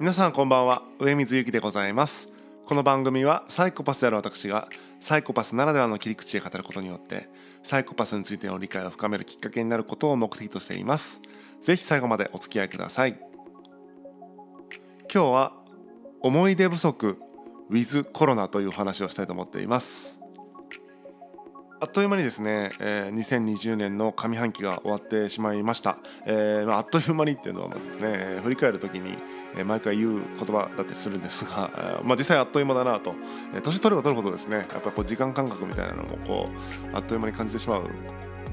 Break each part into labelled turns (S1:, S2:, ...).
S1: 皆さんこんばんは。上水ゆきでございます。この番組はサイコパスである私がサイコパスならではの切り口で語ることによってサイコパスについての理解を深めるきっかけになることを目的としています。ぜひ最後までお付き合いください。今日は思い出不足 with コロナという話をしたいと思っています。あっという間にですね、えー、2020年の上半期が終わってしまいました、えーまあ、あっという間にっていうのはまずですね、えー、振り返る時に、え、毎回言う言葉だったりするんですが、えまあ、実際あっという間だなと、え、年取れば取るほどですねやっぱこう時間感覚みたいなのもこうあっという間に感じてしまう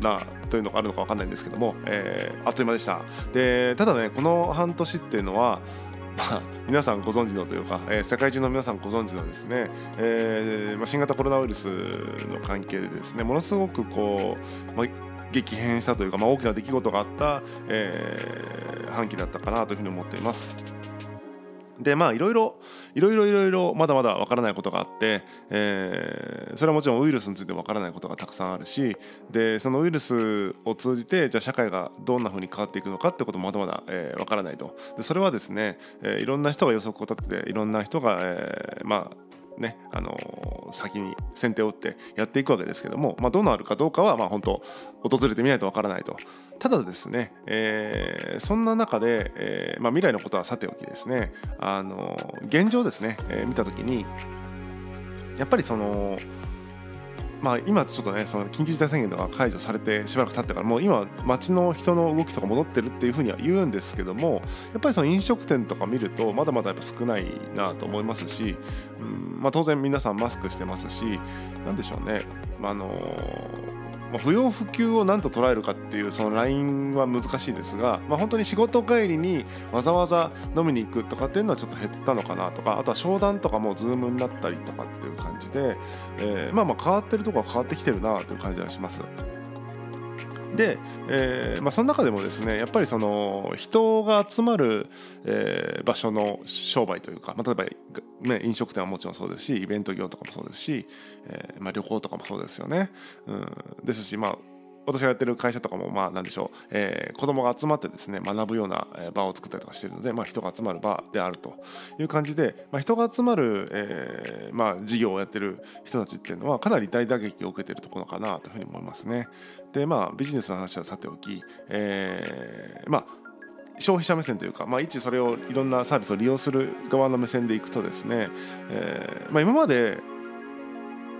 S1: なというのがあるのか分かんないんですけども、え、あっという間でした。でただねこの半年っていうのはまあ、皆さんご存知のというか、えー、世界中の皆さんご存知のですね、えーまあ、新型コロナウイルスの関係でですねものすごくこう、まあ、激変したというか、まあ、大きな出来事があった、えー、半期だったかなというふうに思っています。でまあいろいろいろいろいろいろまだまだわからないことがあって、えー、それはもちろんウイルスについてわからないことがたくさんあるしでそのウイルスを通じてじゃあ社会がどんなふうに変わっていくのかってこともまだまだわ、えー、からないと。でそれはですね、えー、いろんな人が予測を立てていろんな人が、えー、まあねあのー、先に先手を打ってやっていくわけですけども、まあ、どうなるかどうかはまあ本当訪れてみないとわからないと。ただですね、えー、そんな中で、えーまあ、未来のことはさておきですねあのー、現状ですね、えー、見た時にやっぱりそのまあ、今ちょっとねその緊急事態宣言とか解除されてしばらく経ってからもう今街の人の動きとか戻ってるっていうふうには言うんですけどもやっぱりその飲食店とか見るとまだまだやっぱ少ないなと思いますし、うんまあ、当然皆さんマスクしてますし何でしょうね、まあ、のまあ、不要不急を何と捉えるかっていうそのラインは難しいですが、まあ、本当に仕事帰りにわざわざ飲みに行くとかっていうのはちょっと減ったのかなとかあとは商談とかも Zoom になったりとかっていう感じで、えー、まあまあ変わってるとこは変わってきてるなという感じはします。で、えーまあ、その中でもですねやっぱりその人が集まる、えー、場所の商売というか、まあ、例えば、ね、飲食店はもちろんそうですしイベント業とかもそうですし、えーまあ、旅行とかもそうですよね。うん、ですし、まあ、私がやってる会社とかもまあ何でしょう、えー、子供が集まってですね学ぶような場を作ったりとかしてるので、まあ、人が集まる場であるという感じで、まあ、人が集まる、えーまあ、事業をやってる人たちっていうのはかなり大打撃を受けてるところかなというふうに思いますね。でまあビジネスの話はさておき、えー、まあ消費者目線というか、まあ、一それをいろんなサービスを利用する側の目線でいくとですね、えーまあ、今まで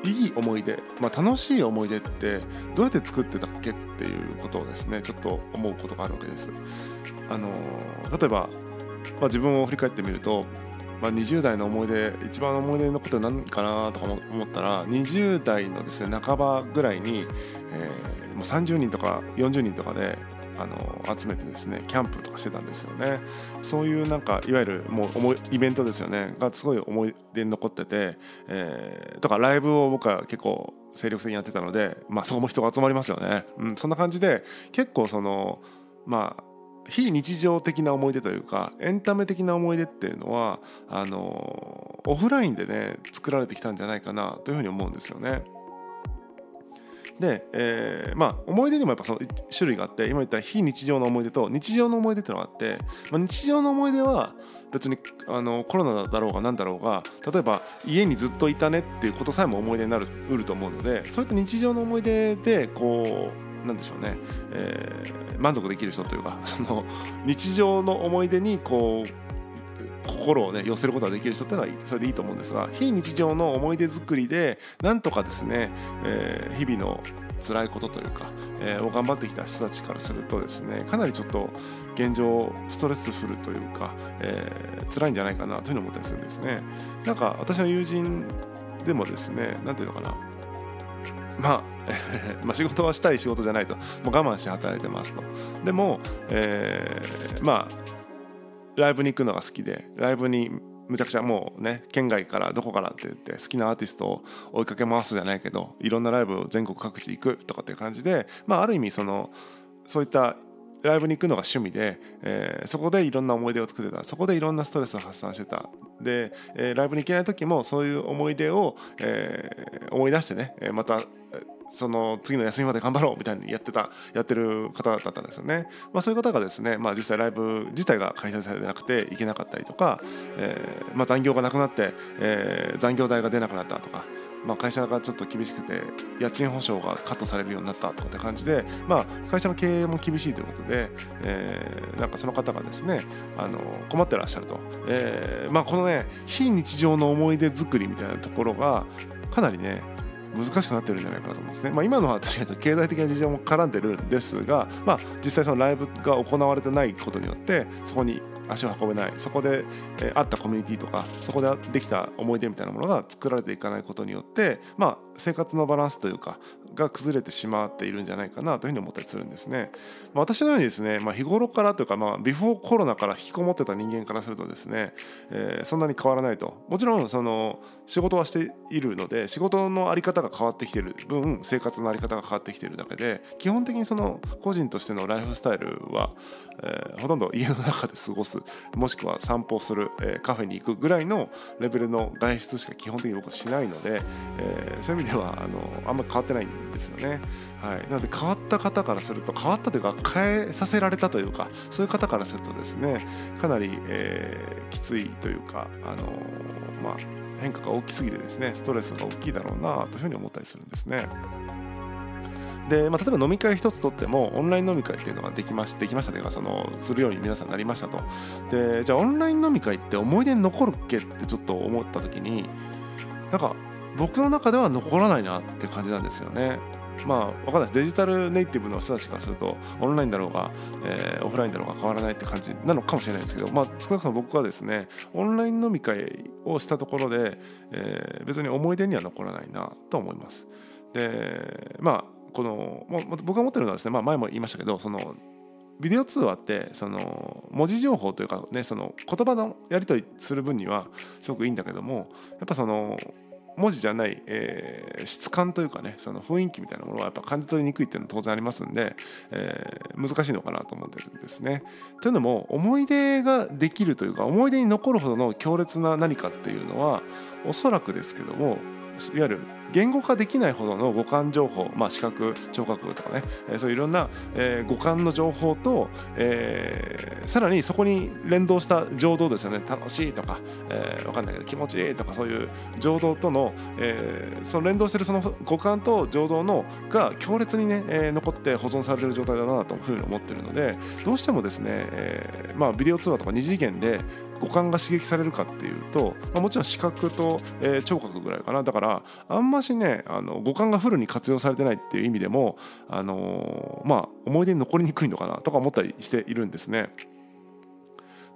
S1: いい思い出、まあ、楽しい思い出ってどうやって作ってたっけっていうことをですねちょっと思うことがあるわけです。あの例えば、まあ、自分を振り返ってみると、まあ、20代の思い出一番思い出のことは何かなとか思ったら20代のですね半ばぐらいに、えー、もう30人とか40人とかであの集めてですねキャンプとかしてたんですよね。そういうなんかいわゆるもう思いイベントですよね。がすごい思い出に残ってて、えー、とかライブを僕は結構精力的にやってたので、まあ、そこも人が集まりますよね、うん、そんな感じで結構そのまあ非日常的な思い出というかエンタメ的な思い出っていうのはあのオフラインでね作られてきたんじゃないかなというふうに思うんですよね。で、えー、まあ思い出にもやっぱその種類があって今言った非日常の思い出と日常の思い出っていうのがあって、まあ、日常の思い出は別にあのコロナだろうが何だろうが例えば家にずっといたねっていうことさえも思い出になるうると思うのでそういった日常の思い出でこうなんでしょうね、えー、満足できる人というかその日常の思い出にこう心をね寄せることができる人ってのはそれでいいと思うんですが非日常の思い出作りでなんとかですね、えー、日々の辛いことというか、えー、を頑張ってきた人たちからするとですねかなりちょっと現状ストレスフルというか、えー、辛いんじゃないかなというふうに思ったりするんですね。なんか私の友人でもですね何ていうのかな。まあ まあ仕事はしたい仕事じゃないともう我慢して働いてますと。でも、えー、まあライブに行くのが好きでライブにむちゃくちゃもうね県外からどこからって言って好きなアーティストを追いかけ回すじゃないけどいろんなライブを全国各地行くとかっていう感じでまあある意味そのそういったライブに行くのが趣味で、えー、そこでいろんな思い出を作ってた。そこでいろんなストレスを発散してた。で、えー、ライブに行けない時もそういう思い出を、えー、思い出してねまたその次の休みまで頑張ろうみたいにやってたやってる方だったんですよね、まあ、そういう方がですね、まあ、実際ライブ自体が開催されてなくて行けなかったりとか、えーまあ、残業がなくなって、えー、残業代が出なくなったとかまあ、会社がちょっと厳しくて家賃保証がカットされるようになったとかって感じで、まあ、会社の経営も厳しいということで、えー、なんかその方がですねあの困ってらっしゃると、えーまあ、このね非日常の思い出作りみたいなところがかなりね難しくなってるんじゃないかなと思うんですね。まあ、今のは確かに経済的な事情も絡んでるんですが、まあ、実際そのライブが行われてないことによってそこに足を運べないそこで、えー、あったコミュニティとかそこでできた思い出みたいなものが作られていかないことによって、まあ、生活のバランスというかが崩れてしまっているんじゃないかなというふうに思ったりするんですね。まあ、私のようにですね、まあ、日頃からというか、まあ、ビフォーコロナから引きこもってた人間からするとですね、えー、そんなに変わらないともちろんその仕事はしているので仕事の在り方が変わってきてる分生活の在り方が変わってきてるだけで基本的にその個人としてのライフスタイルは、えー、ほとんど家の中で過ごすもしくは散歩する、えー、カフェに行くぐらいのレベルの外出しか基本的に僕はしないので、えー、そういう意味ではあのあんま変わってないんでですよね。はい、なので変わった方からすると変わったというか変えさせられたというかそういう方からするとですねかなり、えー、きついというか、あのまあ、変化が大きすぎてですねストレスが大きいだろうなというふうに思ったりするんですね。で、まあ、例えば飲み会一つとってもオンライン飲み会っていうのができましできましたというかそのするように皆さんなりましたとでじゃあオンライン飲み会って思い出に残るっけってちょっと思った時になんか僕の中では残らないなって感じなんですよね。まあ、わかんないですデジタルネイティブの人たちからするとオンラインだろうが、えー、オフラインだろうが変わらないって感じなのかもしれないんですけど、まあ、少なくとも僕はですねオンライン飲み会をしたところで、えー、別に思い出には残らないなと思います。でまあこのも僕が思ってるのはですね、まあ、前も言いましたけどそのビデオ通話ってその文字情報というかねその言葉のやり取りする分にはすごくいいんだけどもやっぱその文字じゃない、えー、質感というかねその雰囲気みたいなものはやっぱ感じ取りにくいっていうのは当然ありますんで、えー、難しいのかなと思ってるんですね。というのも思い出ができるというか思い出に残るほどの強烈な何かっていうのはおそらくですけどもいわゆる言語化できないほどの五感情報、まあ、視覚聴覚とかね、えー、そういういろんな、えー、五感の情報と、えー、さらにそこに連動した情動ですよね。楽しいとか、えー、分かんないけど気持ちいいとかそういう情動との、えー、その連動してるその五感と情動のが強烈にね、えー、残って保存されてる状態だなというふうに思ってるのでどうしてもですね、えーまあ、ビデオ通話とか二次元で五感が刺激されるかっていうと、まあ、もちろん視覚と、えー、聴覚ぐらいかな。だからあんましねあの五感がフルに活用されてないっていう意味でも、あの、まあ、思い出に残りにくいのかなとか思ったりしているんですね。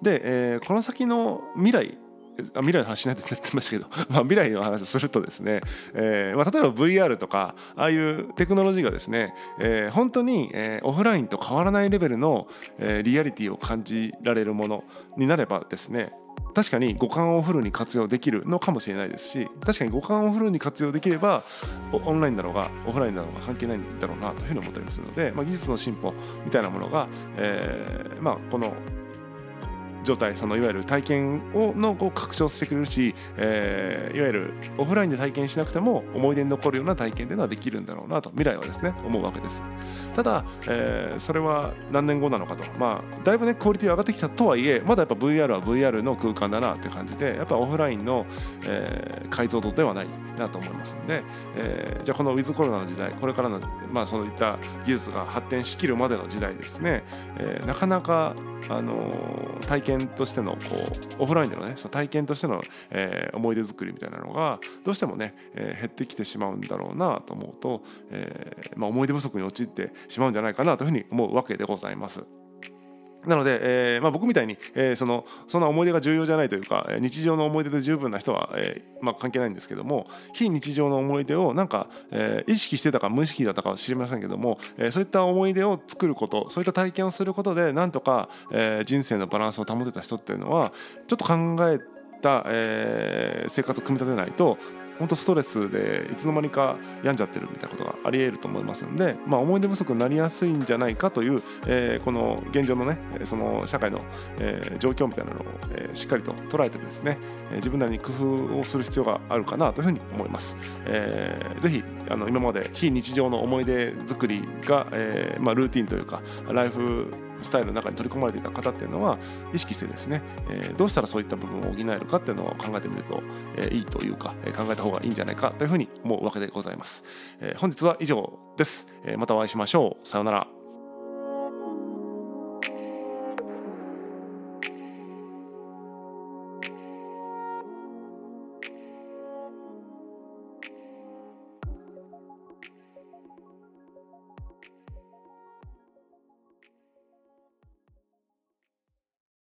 S1: で、えー、この先の未来未来の話しないと言ってましたけど、まあ、未来の話をするとですね、えーまあ、例えば VR とかああいうテクノロジーがですね、えー、本当に、えー、オフラインと変わらないレベルの、えー、リアリティを感じられるものになればですね確かに五感をフルに活用できるのかもしれないですし確かに五感をフルに活用できればオンラインだろうがオフラインだろうが関係ないんだろうなというふうに思ったりもするので、まあ、技術の進歩みたいなものが、えーまあ、この状態そのいわゆる体験をのこう拡張してくれるし、えー、いわゆるオフラインで体験しなくても思い出に残るような体験というのはできるんだろうなと未来はですね思うわけです。ただ、えー、それは何年後なのかとまあだいぶねクオリティ上がってきたとはいえまだやっぱ VR は VR の空間だなって感じでやっぱオフラインの、えー、解像度ではないなと思いますので、えー、じゃあこのウィズコロナの時代これからのまあそういった技術が発展しきるまでの時代ですね、えー、なかなかあの体験としてのこうオフラインでのねその体験としての、えー、思い出作りみたいなのがどうしてもね、えー、減ってきてしまうんだろうなと思うと、えーまあ、思い出不足に陥ってしまうんじゃないかなというふうに思うわけでございます。なので、えーまあ、僕みたいに、えー、そのそんな思い出が重要じゃないというか日常の思い出で十分な人は、えーまあ、関係ないんですけども非日常の思い出をなんか、えー、意識してたか無意識だったかは知りませんけども、えー、そういった思い出を作ることそういった体験をすることでなんとか、えー、人生のバランスを保てた人っていうのはちょっと考えた、えー、生活を組み立てないと本当ストレスでいつの間にか病んじゃってるみたいなことがありえると思いますので、まあ、思い出不足になりやすいんじゃないかという、えー、この現状のねその社会の、えー、状況みたいなのを、えー、しっかりと捉えてですね、え、自分なりに工夫をする必要があるかなというふうに思います。えー、ぜひあの今まで非日常の思い出作りが、えまあ、ルーティンというかライフスタイルの中に取り込まれていた方っていうのは意識してですね、えー、どうしたらそういった部分を補えるかっていうのを考えてみると、えー、いいというか、えー、考えた方がいいんじゃないかというふうに思うわけでございます。えー、本日は以上です、えー。またお会いしましょう。さようなら。